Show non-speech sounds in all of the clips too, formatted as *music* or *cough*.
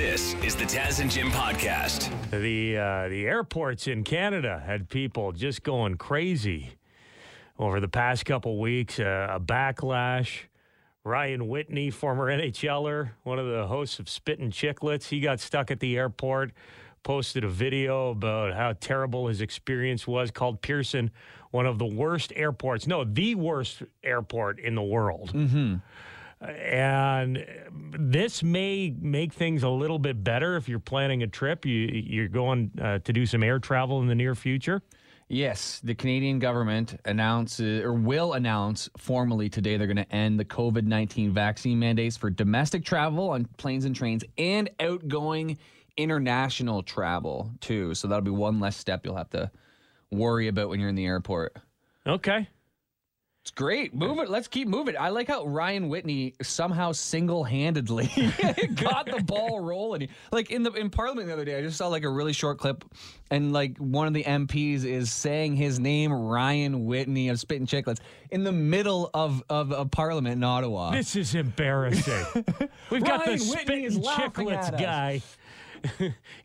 This is the Taz and Jim podcast. The uh, the airports in Canada had people just going crazy over the past couple weeks. Uh, a backlash. Ryan Whitney, former NHLer, one of the hosts of Spittin' Chicklets, he got stuck at the airport. Posted a video about how terrible his experience was. Called Pearson one of the worst airports. No, the worst airport in the world. Mm-hmm. And this may make things a little bit better if you're planning a trip. You, you're going uh, to do some air travel in the near future. Yes, the Canadian government announces or will announce formally today they're going to end the COVID 19 vaccine mandates for domestic travel on planes and trains and outgoing international travel, too. So that'll be one less step you'll have to worry about when you're in the airport. Okay. It's great. Move it. Let's keep moving. I like how Ryan Whitney somehow single-handedly *laughs* got the ball rolling. Like in the in Parliament the other day, I just saw like a really short clip, and like one of the MPs is saying his name, Ryan Whitney of Spittin' Chicklets, in the middle of of, of Parliament in Ottawa. This is embarrassing. *laughs* We've got the Ryan Whitney is Spittin' laughing Chicklets guy.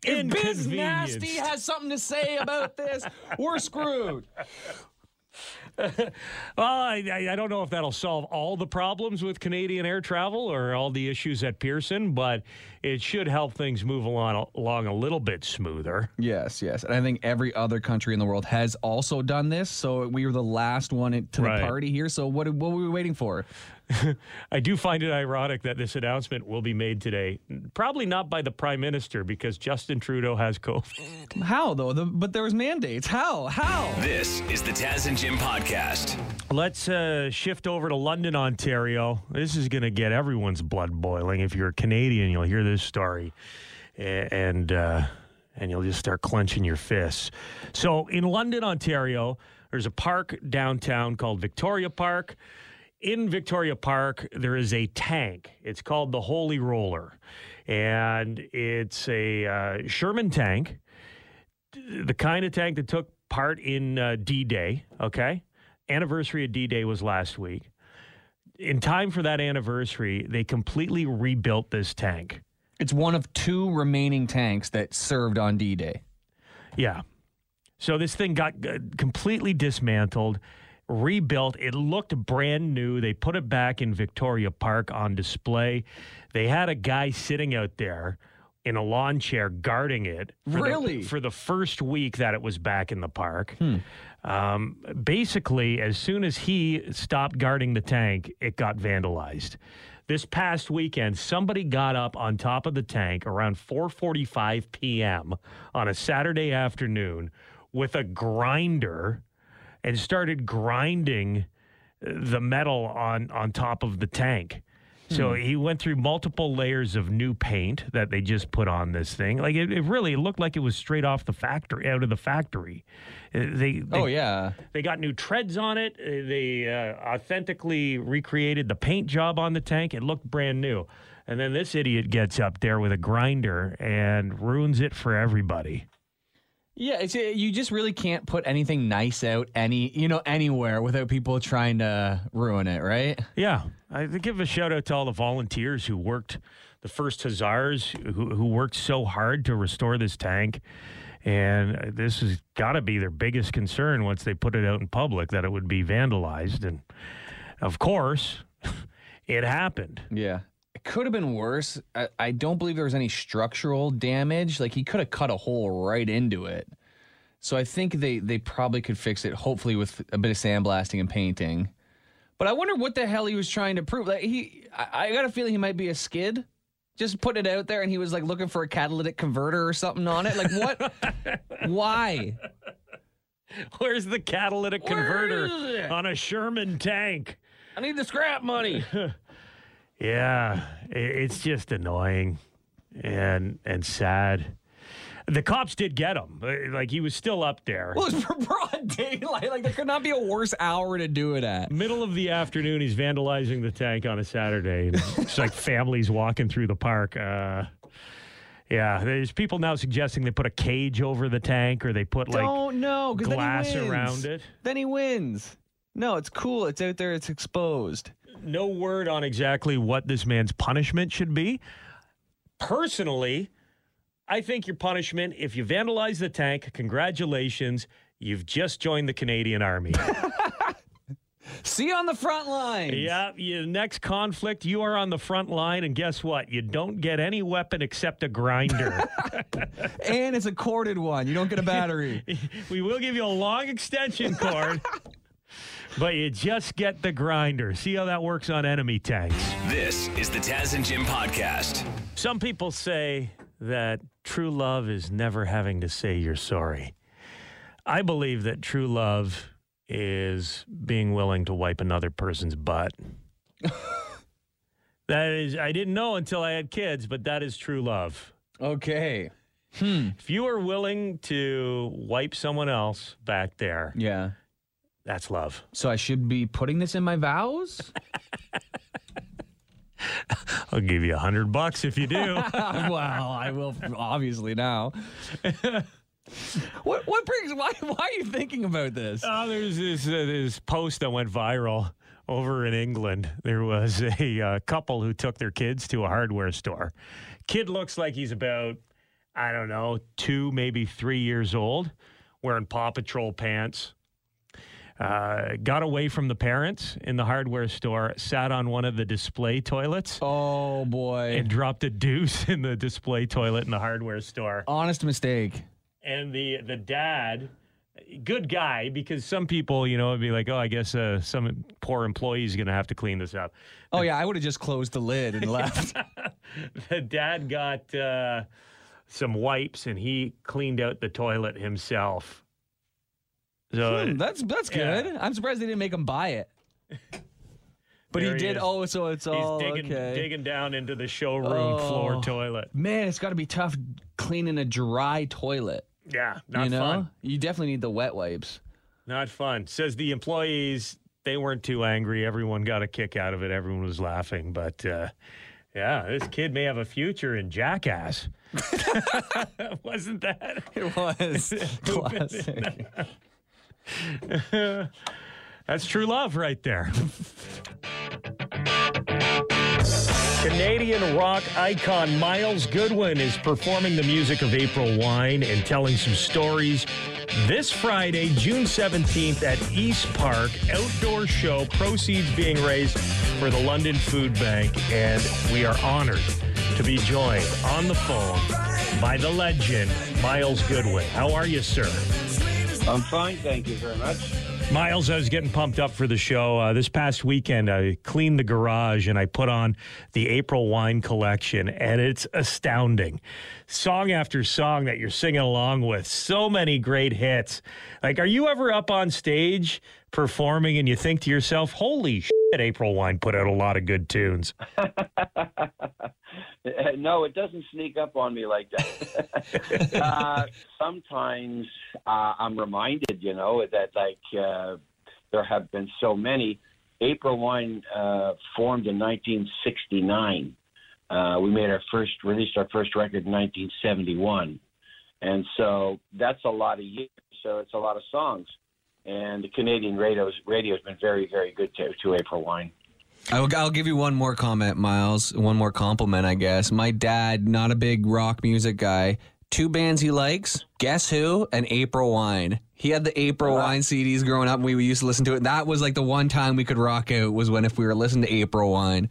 if Biz Nasty has something to say about this, we're screwed. *laughs* Well, I, I- don't know if that'll solve all the problems with Canadian air travel or all the issues at Pearson, but it should help things move along, along a little bit smoother. Yes, yes. And I think every other country in the world has also done this. So we were the last one to Right. the party here. So what, what were we waiting for? *laughs* I do find it ironic that this announcement will be made today. Probably not by the Prime Minister because Justin Trudeau has COVID. How, though? The, but there was mandates. How? How? This is the Taz and Jim podcast. Let's uh, shift over to London, Ontario. This is going to get everyone's blood boiling. If you're a Canadian, you'll hear this story, and uh, and you'll just start clenching your fists. So, in London, Ontario, there's a park downtown called Victoria Park. In Victoria Park, there is a tank. It's called the Holy Roller, and it's a uh, Sherman tank the kind of tank that took part in uh, D Day, okay? Anniversary of D Day was last week. In time for that anniversary, they completely rebuilt this tank. It's one of two remaining tanks that served on D Day. Yeah. So this thing got uh, completely dismantled, rebuilt. It looked brand new. They put it back in Victoria Park on display. They had a guy sitting out there in a lawn chair guarding it. For the- Really? for the first week that it was back in the park. Um, basically, as soon as he stopped guarding the tank, it got vandalized. This past weekend, somebody got up on top of the tank around 4:45 p.m. on a Saturday afternoon with a grinder and started grinding the metal on on top of the tank. So he went through multiple layers of new paint that they just put on this thing. Like it, it really looked like it was straight off the factory, out of the factory. Uh, They, they Oh, yeah. they got new treads on it. Uh, They uh, authentically recreated the paint job on the tank. It looked brand new. And then this idiot gets up there with a grinder and ruins it for everybody. Yeah, it's, uh, you just really can't put anything nice out any, you know, anywhere without people trying to ruin it, right? Yeah, I give a shout out to all the volunteers who worked, the first Hussars who, who worked so hard to restore this tank. And this has got to be their biggest concern once they put it out in public that it would be vandalized. And of course, *laughs* it happened. Yeah. Could have been worse. I, I don't believe there was any structural damage. Like he could have cut a hole right into it. So I think they they probably could fix it, hopefully with a bit of sandblasting and painting. But I wonder what the hell he was trying to prove. Like he, I, I got a feeling he might be a skid. Just put it out there, and he was like looking for a catalytic converter or something on it. Like what? *laughs* Why? Where's the catalytic converter on a Sherman tank? I need the scrap money. *laughs* Yeah, it's just annoying and and sad. The cops did get him. Uh, Like he was still up there. well, it's *laughs* for broad daylight. Like there could not be a worse hour to do it at. Middle of the afternoon, he's vandalizing the tank on a Saturday. It's like families walking through the park. Uh, yeah, there's people now suggesting they put a cage over the tank or they put like Don't know glass then he wins. around it. Then he wins. No, it's cool. It's out there. It's exposed. no word on exactly what this man's punishment should be. Personally, I think your punishment, if you vandalize the tank, congratulations, you've just joined the Canadian Army. *laughs* See you on the front line. yeah, your next conflict, you are on the front line, and guess what? You don't get any weapon except a grinder. *laughs* And it's a corded one. You don't get a battery. *laughs* we will give you a long extension cord, but you just get the grinder. See how that works on enemy tanks. This is the Taz and Jim podcast. Some people say that true love is never having to say you're sorry. I believe that true love is being willing to wipe another person's butt. *laughs* that is, I didn't know until I had kids, but that is true love. okay. If you are willing to wipe someone else back there, Yeah. That's love. So I should be putting this in my vows? *laughs* I'll give you a hundred bucks if you do. *laughs* well, I will obviously now. what what brings why why are you thinking about this? Oh, there's this uh, this post that went viral over in England. There was a uh, couple who took their kids to a hardware store. Kid looks like he's about I don't know two, maybe three years old, wearing Paw Patrol pants. Uh, got away from the parents in the hardware store, sat on one of the display toilets, Oh boy. and dropped a deuce in the display toilet in the hardware store. Honest mistake. and the the dad good guy because some people you know would be like oh i guess uh, some poor employee is going to have to clean this up Oh yeah, I would have just closed the lid and left. *laughs* the dad got uh, some wipes and he cleaned out the toilet himself so Hmm, that's that's Yeah. good. I'm surprised they didn't make him buy it. *laughs* But he he did. is. oh, so it's he's all digging okay. digging down into the showroom floor Oh. toilet Man, it's got to be tough cleaning a dry toilet. yeah not you know, fun you definitely need the wet wipes. not fun says the employees they weren't too angry everyone got a kick out of it everyone was laughing but uh, yeah this kid may have a future in jackass *laughs* *laughs* wasn't that It was classic. *laughs* That's true love right there. Canadian rock icon Myles Goodwyn is performing the music of April Wine and telling some stories this Friday, June 17th at East Park. Outdoor show, proceeds being raised for the London Food Bank. And we are honored to be joined on the phone by the legend, Myles Goodwyn. How are you, sir? I'm fine, thank you very much. Myles, I was getting pumped up for the show. Uh, this past weekend, I cleaned the garage and I put on the April Wine Collection, and it's astounding. Song after song that you're singing along with, so many great hits. Like, are you ever up on stage performing and you think to yourself, holy shit, April Wine put out a lot of good tunes? *laughs* No, it doesn't sneak up on me like that. *laughs* uh, sometimes uh, I'm reminded, you know, that like uh, there have been so many. April Wine uh, formed in 1969. Uh, we made our first, released our first record in 1971, and so that's a lot of years. So it's a lot of songs, and the Canadian radio's radio has been very, very good to, to April Wine. I'll, I'll give you one more comment, Myles. One more compliment, I guess. My dad, not a big rock music guy. Two bands he likes. Guess who? And April Wine. He had the April Wine CDs growing up, and we used to listen to it. That was like the one time we could rock out was when if we were listening to April Wine.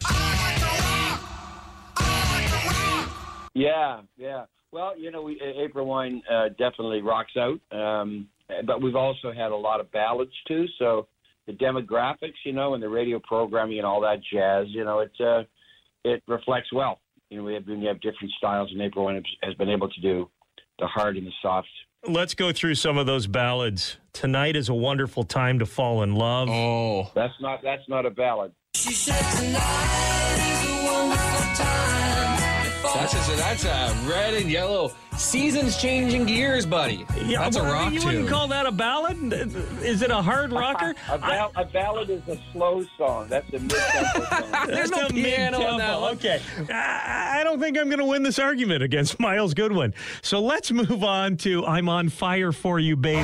Yeah, yeah. Well, you know, we, April Wine uh, definitely rocks out, um, but we've also had a lot of ballads too. So the demographics, you know, and the radio programming and all that jazz, you know, it uh, it reflects well. You know, we have we have different styles, and April Wine has- has been able to do the hard and the soft. Let's go through some of those ballads. Tonight is a wonderful time to fall in love. Oh. That's not that's not a ballad. That's a, that's a red and yellow. Seasons changing gears, buddy. that's a rock You tune. wouldn't call that a ballad? Is it a hard rocker? *laughs* A, ball- a ballad is a slow song. That's a mid-tempo *laughs* song. There's no That's a piano in that one. Okay. I I don't think I'm going to win this argument against *laughs* Myles Goodwyn. So let's move on to I'm on fire for you, baby.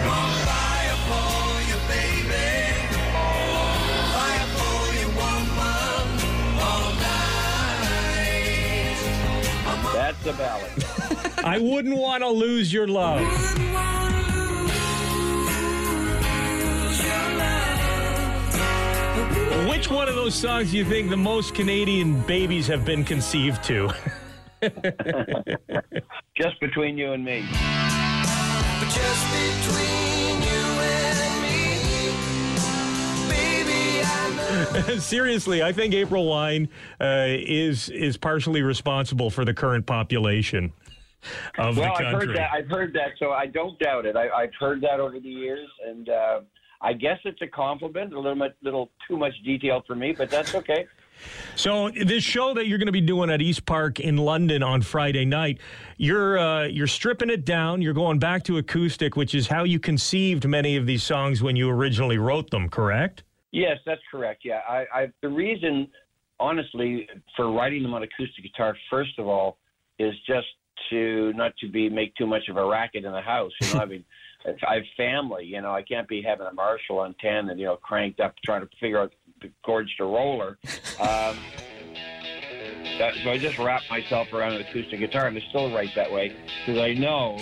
The ballad. I wouldn't want to lose your love. Which one of those songs do you think the most Canadian babies have been conceived to? *laughs* Just between you and me. Just between *laughs* Seriously, I think April Wine uh, is is partially responsible for the current population of Well, the I've country. heard that. I've heard that, so I don't doubt it. I, I've heard that over the years, and uh, I guess it's a compliment. A little bit, little too much detail for me, but that's okay. So this show that you're going to be doing at East Park in London on Friday night, you're uh, you're stripping it down. You're going back to acoustic, which is how you conceived many of these songs when you originally wrote them. Correct? Yes, that's correct. Yeah, I, I the reason, honestly, for writing them on acoustic guitar, first of all, is just to not to be make too much of a racket in the house. You know, I *laughs* mean, I have family. You know, I can't be having a Marshall on ten and you know cranked up trying to figure out the chords to roller. *laughs* Um, that, so I just wrap myself around an acoustic guitar, and I still write that way because I know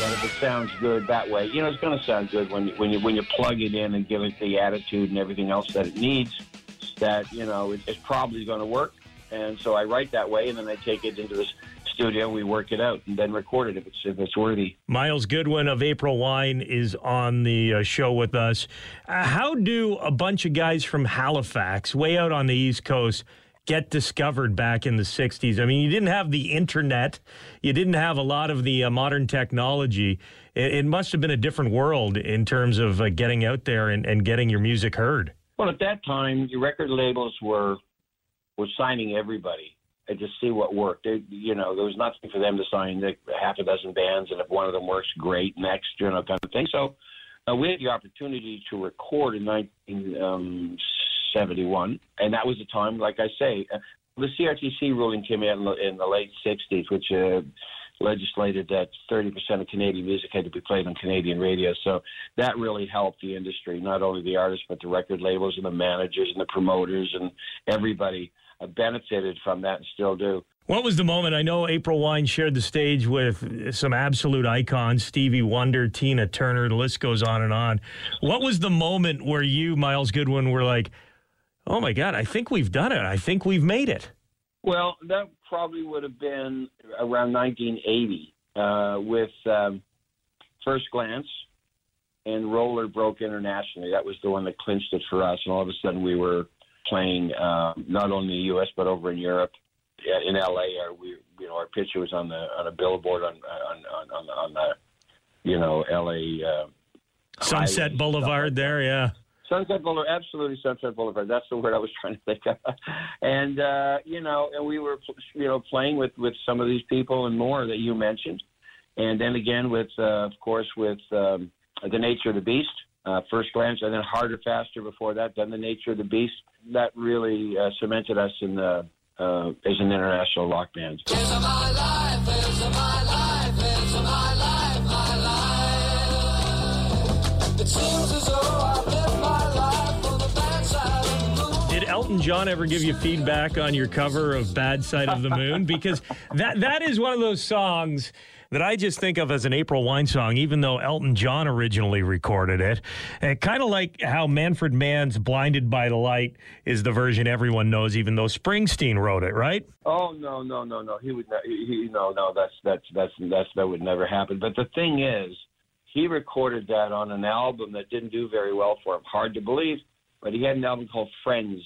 that if it sounds good that way, you know, it's going to sound good when you, when you when you plug it in and give it the attitude and everything else that it needs. That you know, it, it's probably going to work. And so I write that way, and then I take it into the studio. We work it out, and then record it if it's if it's worthy. Myles Goodwyn of April Wine is on the uh, show with us. Uh, how do a bunch of guys from Halifax, way out on the East Coast, get discovered back in the 60s? I mean, you didn't have the internet, you didn't have a lot of the uh, modern technology. It, it must have been a different world in terms of uh, getting out there and, and getting your music heard. Well, at that time, your record labels were were signing everybody and just see what worked. They, you know, there was nothing for them to sign the, half a dozen bands, and if one of them works, great. Next, you know, kind of thing. So uh, we had the opportunity to record in 1971, and that was the time, like I say, uh, the CRTC ruling came out in the, in the late 60s, which uh, legislated that 30% of Canadian music had to be played on Canadian radio. So that really helped the industry, not only the artists, but the record labels and the managers and the promoters and everybody uh, benefited from that and still do. What was the moment? I know April Wine shared the stage with some absolute icons Stevie Wonder, Tina Turner, the list goes on and on. What was the moment where you, Myles Goodwyn, were like, oh my God, I think we've done it. I think we've made it. Well, that probably would have been around 1980 uh, with um, First Glance and Roller broke internationally. That was the one that clinched it for us. And all of a sudden, we were playing uh, not only in the U.S. but over in Europe. In L.A., our we you know our picture was on the on a billboard on on on, on, on the you know L.A. Uh, Sunset Boulevard there, yeah. Sunset Boulevard, absolutely Sunset Boulevard. That's the word I was trying to think of. *laughs* And uh, you know, and we were you know playing with with some of these people and more that you mentioned, and then again with uh, of course with um, the nature of the beast. Uh, first glance, and then harder, faster. Before that, then the nature of the beast. That really uh, cemented us in the uh, as an international rock band. Elton John ever give you feedback on your cover of Bad Side of the Moon? Because that that is one of those songs that I just think of as an April Wine song, even though Elton John originally recorded it. Uh, and kind of like how Manfred Mann's Blinded by the Light is the version everyone knows, even though Springsteen wrote it, right? Oh no, no, no, no. He would not. He, he, no, no. That's that's that's that's that would never happen. But the thing is, he recorded that on an album that didn't do very well for him. Hard to believe, but he had an album called Friends,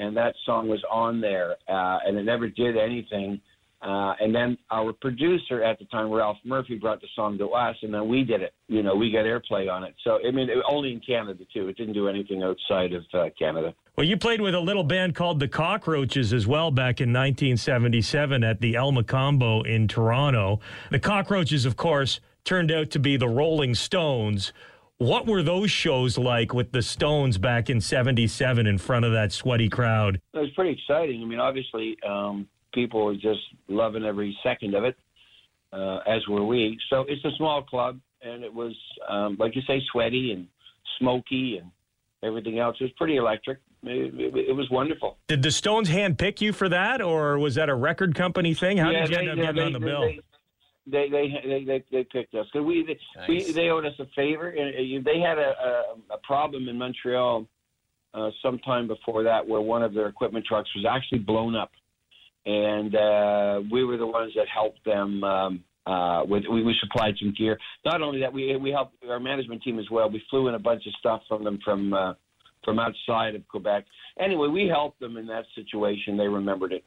and that song was on there, uh, and it never did anything. Uh, and then our producer at the time, Ralph Murphy, brought the song to us, and then we did it. You know, we got airplay on it. So I mean, it, only in Canada too. It didn't do anything outside of uh, Canada. Well, you played with a little band called the Cockroaches as well back in 1977 at the El Mocambo in Toronto. The Cockroaches, of course, turned out to be the Rolling Stones. What were those shows like with the Stones back in 77 in front of that sweaty crowd? It was pretty exciting. I mean, obviously, um, people were just loving every second of it, uh, as were we. So it's a small club, and it was, um, like you say, sweaty and smoky and everything else. It was pretty electric. It, it- it was wonderful. Did the Stones handpick you for that, or was that a record company thing? How did you they, end up they, getting on the they, bill? They they, they, they, they, picked us because we, they, we they owed us a favor. And They had a, a, a problem in Montreal uh, sometime before that where one of their equipment trucks was actually blown up, and uh, we were the ones that helped them. Um, uh, with we, we supplied some gear. Not only that, we we helped our management team as well. We flew in a bunch of stuff from them from uh, from outside of Quebec. Anyway, we helped them in that situation. They remembered it.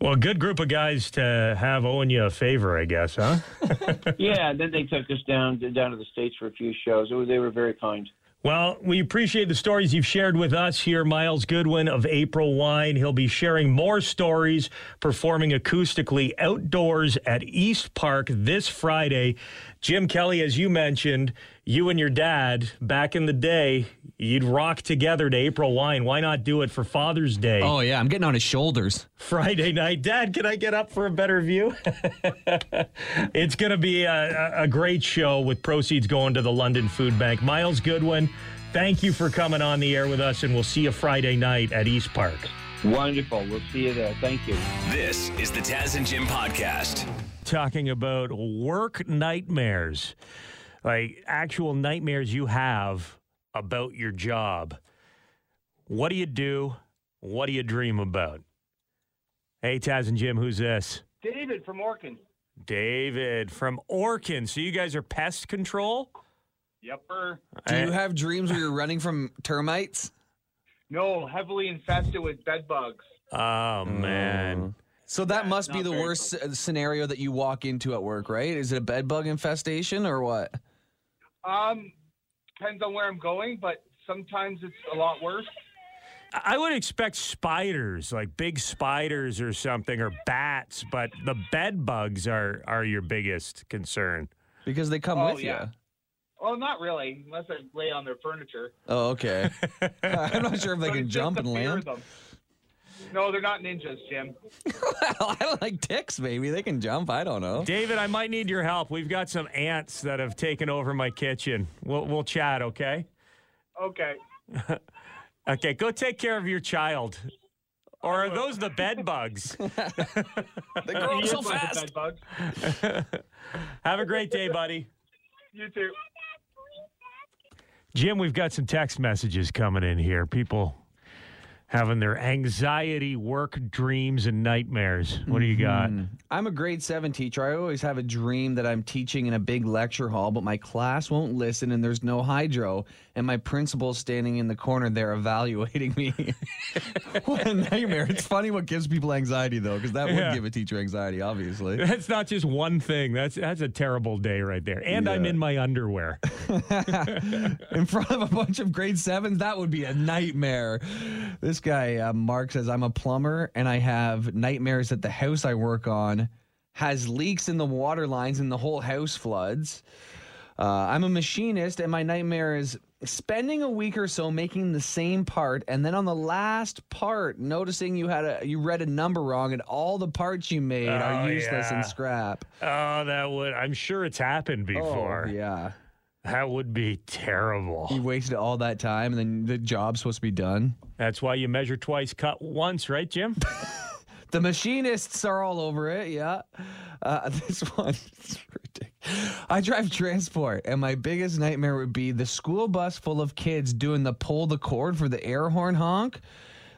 Well, good group of guys to have owing you a favor, I guess, huh? *laughs* yeah, and then they took us down down to the states for a few shows. Was, they were very kind. Well, we appreciate the stories you've shared with us here. Myles Goodwyn of April Wine. He'll be sharing more stories, performing acoustically outdoors at East Park this Friday. Jim Kelly, as you mentioned, you and your dad back in the day, you'd rock together to April Wine. Why not do it for Father's Day? Oh yeah, I'm getting on his shoulders. Friday night. Dad, can I get up for a better view? *laughs* it's going to be a, a a great show with proceeds going to the London Food Bank. Myles Goodwyn, thank you for coming on the air with us, and we'll see you Friday night at East Park. Wonderful. We'll see you there. Thank you. This is the Taz and Jim podcast. Talking about work nightmares, like actual nightmares you have about your job. What do you do? What do you dream about? Hey, Taz and Jim, who's this? David from Orkin. David from Orkin. So you guys are pest control? Yepper. Do you have dreams where you're running from termites? No, heavily infested with bed bugs. Oh man. So that Yeah, must be the worst uh, scenario that you walk into at work, right? Is it a bed bug infestation or what? Um, depends on where I'm going, but sometimes it's a lot worse. I would expect spiders, like big spiders or something, or bats, but the bed bugs are are your biggest concern. Because they come Oh, with yeah. you. Well, not really, unless I lay on their furniture. Oh, okay. *laughs* I'm not sure if they can jump and land. them. No, they're not ninjas, Jim. *laughs* Well, I like ticks, maybe. They can jump. I don't know. David, I might need your help. We've got some ants that have taken over my kitchen. We'll we'll chat, okay? Okay. *laughs* Okay, go take care of your child. Or are those the bed *laughs* bugs? They grow so have a fast. Bed bugs. Have a great day, buddy. You too. Jim, we've got some text messages coming in here. People having their anxiety, work dreams, and nightmares. What do you got? Mm-hmm. I'm a grade seven teacher. I always have a dream that I'm teaching in a big lecture hall, but my class won't listen and there's no hydro. And my principal's standing in the corner there evaluating me. *laughs* what a nightmare. It's funny what gives people anxiety, though, because that would Yeah. give a teacher anxiety, obviously. *laughs* That's not just one thing. That's that's a terrible day right there. And I'm Yeah. in my underwear. *laughs* in front of a bunch of grade sevens, that would be a nightmare. This guy, uh, Mark, says, I'm a plumber and I have nightmares that the house I work on has leaks in the water lines and the whole house floods. Uh, I'm a machinist and my nightmare is spending a week or so making the same part and then on the last part noticing you had a you read a number wrong and all the parts you made Oh, are useless yeah. and scrap. Oh, that would. I'm sure it's happened before. Oh, yeah. That would be terrible. You wasted all that time and then the job's supposed to be done. That's why you measure twice, cut once, right, Jim? *laughs* The machinists are all over it. Yeah. Uh, *laughs* this one. I drive transport, and my biggest nightmare would be the school bus full of kids doing the pull the cord for the air horn honk.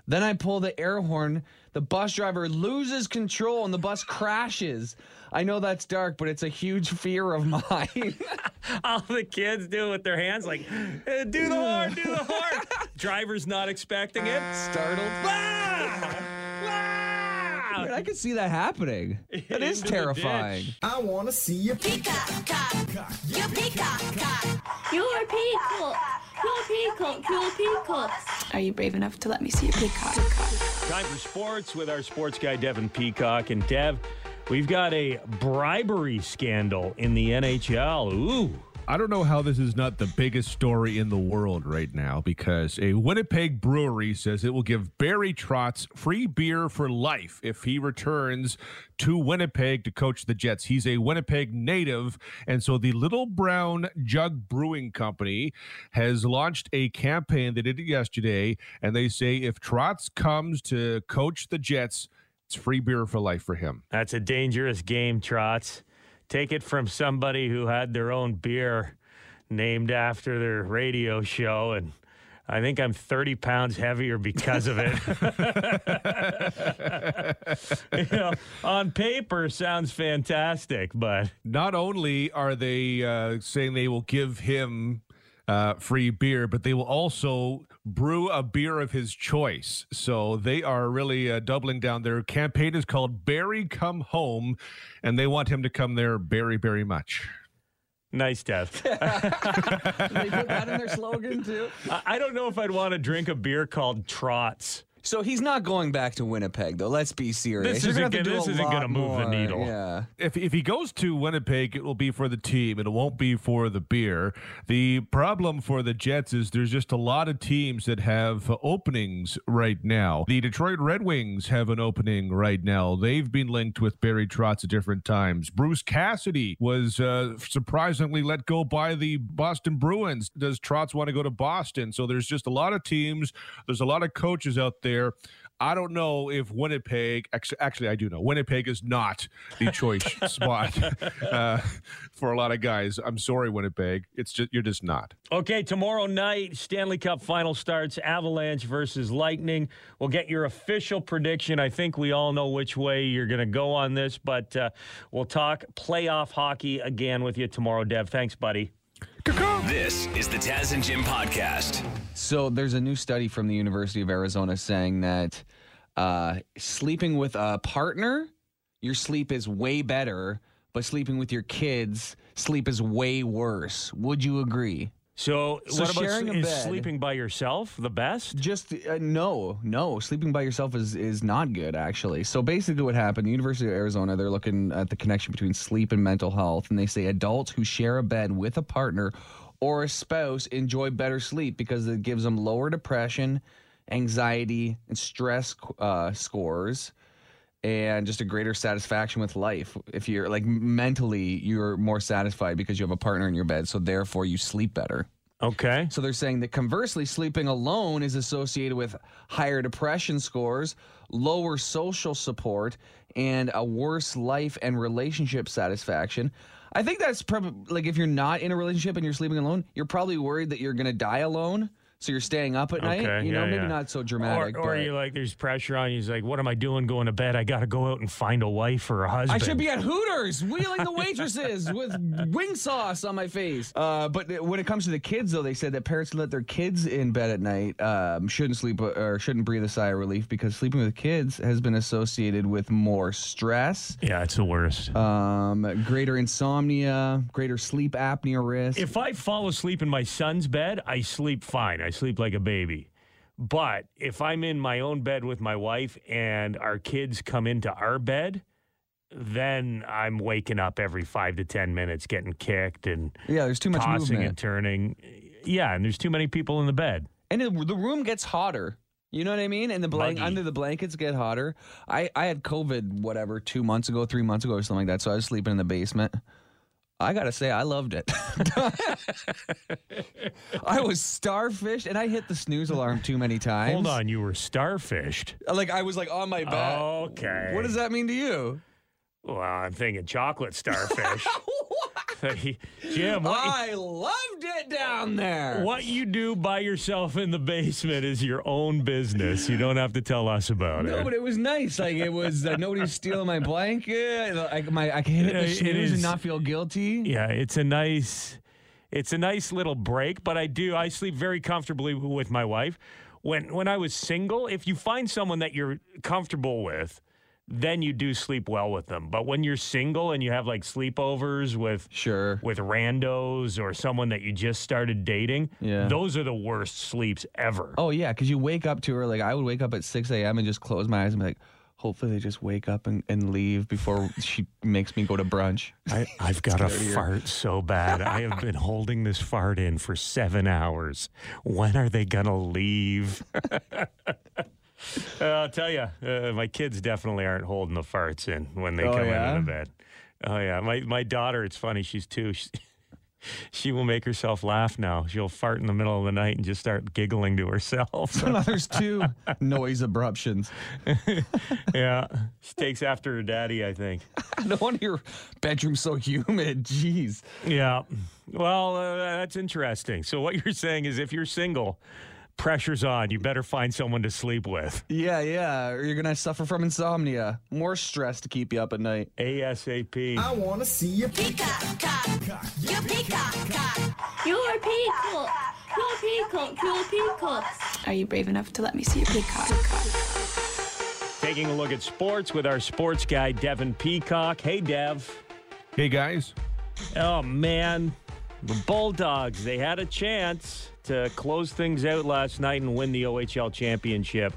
Then I pull the air horn. The bus driver loses control and the bus crashes. I know that's dark, but it's a huge fear of mine. *laughs* All the kids do it with their hands, like, "Eh, do the horn, do the horn. *laughs* Driver's not expecting it. Startled. *laughs* Ah! Ah! Dude, I could see that happening. That is Into the terrifying. ditch. I wanna see you Peacock, cock. You peacock, cock. You're peacock. You're peacock. You're peacock. Are you brave enough to let me see your peacock? Time for sports with our sports guy, Devin Peacock. And Dev, we've got a bribery scandal in the NHL. Ooh. I don't know how this is not the biggest story in the world right now because a Winnipeg brewery says it will give Barry Trotz free beer for life if he returns to Winnipeg to coach the Jets. He's a Winnipeg native, and so the Little Brown Jug Brewing Company has launched a campaign. They did it yesterday, and they say if Trotz comes to coach the Jets, it's free beer for life for him. That's a dangerous game, Trotz. Take it from somebody who had their own beer named after their radio show, and I think I'm 30 pounds heavier because of it. *laughs* *laughs* you know, on paper, sounds fantastic, but not only are they uh, saying they will give him uh, free beer, but they will also brew a beer of his choice. So they are really uh, doubling down. Their campaign is called Barry Come Home, and they want him to come there very, very much. nice, Dev. *laughs* they put that in their slogan too. I I don't know if I'd want to drink a beer called Trotz. So he's not going back to Winnipeg, though. Let's be serious. This You're isn't gonna have to gonna- this isn't gonna move the needle. Yeah. If, if he goes to Winnipeg, it will be for the team it won't be for the beer. The problem for the Jets is there's just a lot of teams that have uh, openings right now. The Detroit Red Wings have an opening right now. They've been linked with Barry Trotz at different times. Bruce Cassidy was uh, surprisingly let go by the Boston Bruins. Does Trotz want to go to Boston? So there's just a lot of teams. There's a lot of coaches out there. I don't know if Winnipeg, actually, actually, I do know Winnipeg is not the choice *laughs* spot uh, for a lot of guys. I'm sorry, Winnipeg. It's just you're just not. Okay, tomorrow night, Stanley Cup final starts Avalanche versus Lightning. We'll get your official prediction. I think we all know which way you're going to go on this, but uh, we'll talk playoff hockey again with you tomorrow, Dev. Thanks, buddy. This is the Taz and Jim podcast. So there's a new study from the University of Arizona saying that uh, sleeping with a partner, your sleep is way better, but sleeping with your kids, sleep is way worse. Would you agree? So, So what about sharing a is bed- sleeping by yourself the best? Just uh, no, no. Sleeping by yourself is is not good actually. So basically, what happened? The University of Arizona they're looking at the connection between sleep and mental health, and they say adults who share a bed with a partner or a spouse enjoy better sleep because it gives them lower depression, anxiety, and stress uh, scores. And just a greater satisfaction with life. If you're like mentally, you're more satisfied because you have a partner in your bed. So therefore, you sleep better. Okay. So they're saying that conversely, sleeping alone is associated with higher depression scores, lower social support, and a worse life and relationship satisfaction. I think that's probably like if you're not in a relationship and you're sleeping alone, you're probably worried that you're going to die alone. So you're staying up at night. Okay, You know, maybe yeah. not so dramatic. Or, or but- you like, there's pressure on you. He's like, what am I doing going to bed? I got to go out and find a wife or a husband. I should be at Hooters *laughs* wheeling the waitresses with wing sauce on my face. Uh, but when it comes to the kids, though, they said that parents who let their kids in bed at night um, shouldn't sleep or shouldn't breathe a sigh of relief because sleeping with kids has been associated with more stress, yeah, it's the worst. um, greater insomnia, greater sleep apnea risk. If I fall asleep in my son's bed, I sleep fine. I sleep like a baby. But if I'm in my own bed with my wife and our kids come into our bed, then I'm waking up every five to 10 minutes getting kicked and yeah, there's too much tossing movement. and turning. Yeah, and there's too many people in the bed. and it, the room gets hotter. You know what I mean? And the blank under the blankets get hotter. I I had COVID whatever two months ago, three months ago, or something like that. So I was sleeping in the basement. I gotta say, I loved it. *laughs* I was starfished, and I hit the snooze alarm too many times. Hold on, you were starfished. like I was like on my back. Okay. What does that mean to you? Well, I'm thinking chocolate starfish. *laughs* Jim, I loved it down there. what you do by yourself in the basement is your own business. You don't have to tell us about No, it. No, but it was nice. Like it was uh, nobody was stealing my blanket. Like my, I can hit the it snooze is. and not feel guilty. Yeah, it's a nice it's a nice little break, but I do I sleep very comfortably with my wife. When when I was single, if you find someone that you're comfortable with, then you do sleep well with them. But when you're single and you have like sleepovers with Sure. with randos or someone that you just started dating, Yeah. those are the worst sleeps ever. Oh yeah, because you wake up too early. Like I would wake up at six a.m. and just close my eyes and be like, Hopefully they just wake up and, and leave before *laughs* she makes me go to brunch. I, I've got a Scared of her. fart so bad. I have been holding this fart in for seven hours. When are they gonna leave? *laughs* *laughs* Uh, I'll tell you, uh, my kids definitely aren't holding the farts in when they Oh, come yeah? into the bed. Oh yeah, my my daughter. It's funny. She's two. She, *laughs* she will make herself laugh now. She'll fart in the middle of the night and just start giggling to herself. now there's *laughs* two noise abruptions. yeah, she takes after her daddy. I think. No wonder your bedroom's so humid. Jeez. Yeah. Well, uh, that's interesting. So what you're saying is, if you're single, pressure's on. You better find someone to sleep with Yeah, yeah. Or you're gonna suffer from insomnia. More stress to keep you up at night. ASAP. I wanna see you Peacock, cock. You peacock, cock. You're a peacock. You're a peacock. You're a peacock. Are you brave enough to let me see your peacock? Taking a look at sports with our sports guy Devin Peacock. Hey, Dev. Hey guys, Oh man, the Bulldogs. They had a chance to close things out last night and win the OHL championship.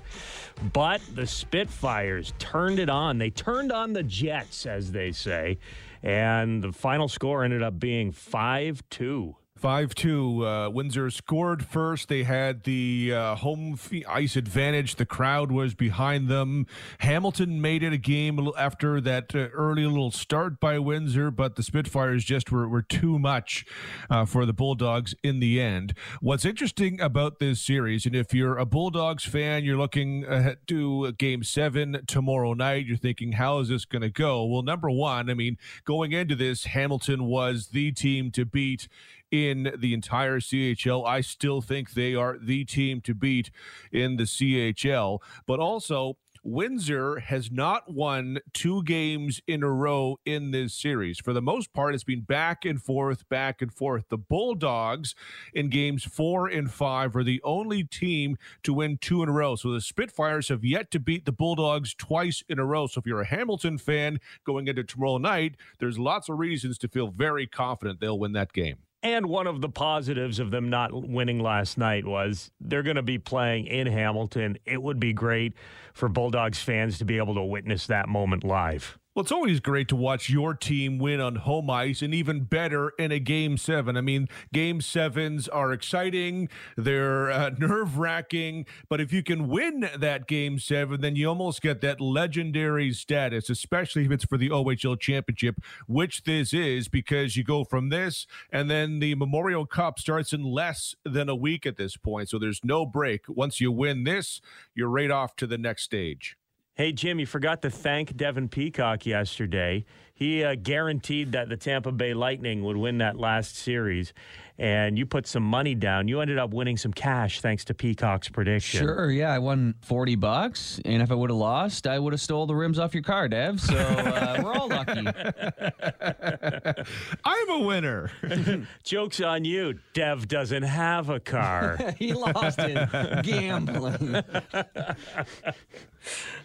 But the Spitfires turned it on. They turned on the Jets, as they say. And the final score ended up being 5 2. 5 2. Uh, Windsor scored first. They had the uh, home ice advantage. The crowd was behind them. Hamilton made it a game after that uh, early little start by Windsor, but the Spitfires just were, were too much uh, for the Bulldogs in the end. What's interesting about this series, and if you're a Bulldogs fan, you're looking to game seven tomorrow night, you're thinking, how is this going to go? Well, number one, I mean, going into this, Hamilton was the team to beat in the entire CHL. I still think they are the team to beat in the CHL, but also Windsor has not won two games in a row in this series. For the most part, it's been back and forth, back and forth. The Bulldogs in games four and five are the only team to win two in a row. So the Spitfires have yet to beat the Bulldogs twice in a row. So if you're a Hamilton fan going into tomorrow night, there's lots of reasons to feel very confident they'll win that game. And one of the positives of them not winning last night was they're going to be playing in Hamilton. It would be great for Bulldogs fans to be able to witness that moment live. Well, it's always great to watch your team win on home ice and even better in a game seven. I mean, game sevens are exciting, they're uh, *laughs* nerve wracking, but if you can win that game seven, then you almost get that legendary status, especially if it's for the OHL championship, which this is, because you go from this and then the Memorial Cup starts in less than a week at this point. So there's no break. Once you win this, you're right off to the next stage. Hey, Jim, you forgot to thank Devin Peacock yesterday. He uh, guaranteed that the Tampa Bay Lightning would win that last series, and you put some money down. You ended up winning some cash thanks to Peacock's prediction. Sure, yeah, I won 40 bucks, and if I would have lost, I would have stole the rims off your car, Dev. So uh, *laughs* we're all lucky. *laughs* I'm a winner. *laughs* Joke's on you. Dev doesn't have a car. he lost it gambling.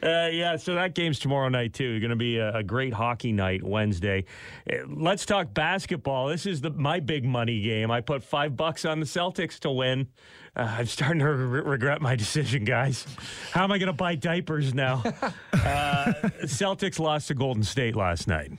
Uh, yeah, so that game's tomorrow night too. Going to be a, a great hockey night Wednesday. Uh, let's talk basketball. This is the my big money game. I put five bucks on the Celtics to win. Uh, I'm starting to re- regret my decision, guys. How am I going to buy diapers now? *laughs* uh, Celtics lost to Golden State last night.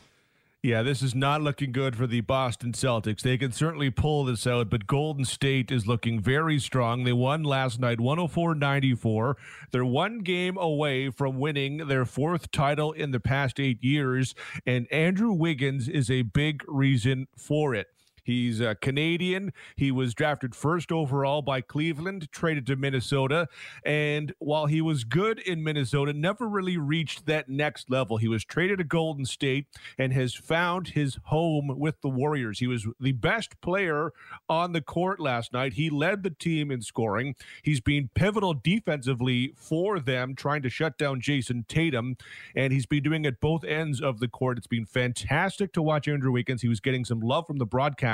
Yeah, this is not looking good for the Boston Celtics. They can certainly pull this out, but Golden State is looking very strong. They won last night 104 94. They're one game away from winning their fourth title in the past eight years, and Andrew Wiggins is a big reason for it. He's a Canadian. He was drafted first overall by Cleveland, traded to Minnesota. And while he was good in Minnesota, never really reached that next level. He was traded to Golden State and has found his home with the Warriors. He was the best player on the court last night. He led the team in scoring. He's been pivotal defensively for them, trying to shut down Jayson Tatum. And he's been doing it both ends of the court. It's been fantastic to watch Andrew Wiggins. He was getting some love from the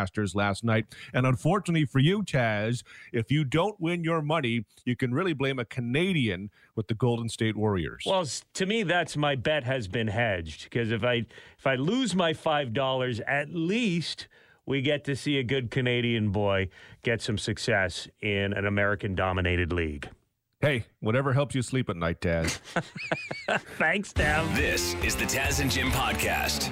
broadcasters last night. And unfortunately for you, Taz, if you don't win your money, you can really blame a Canadian with the Golden State Warriors. Well, to me, that's my bet has been hedged because if I if I lose my five dollars, at least we get to see a good Canadian boy get some success in an American dominated league. Hey, whatever helps you sleep at night, Taz. *laughs* Thanks, Tav. This is the Taz and Jim podcast.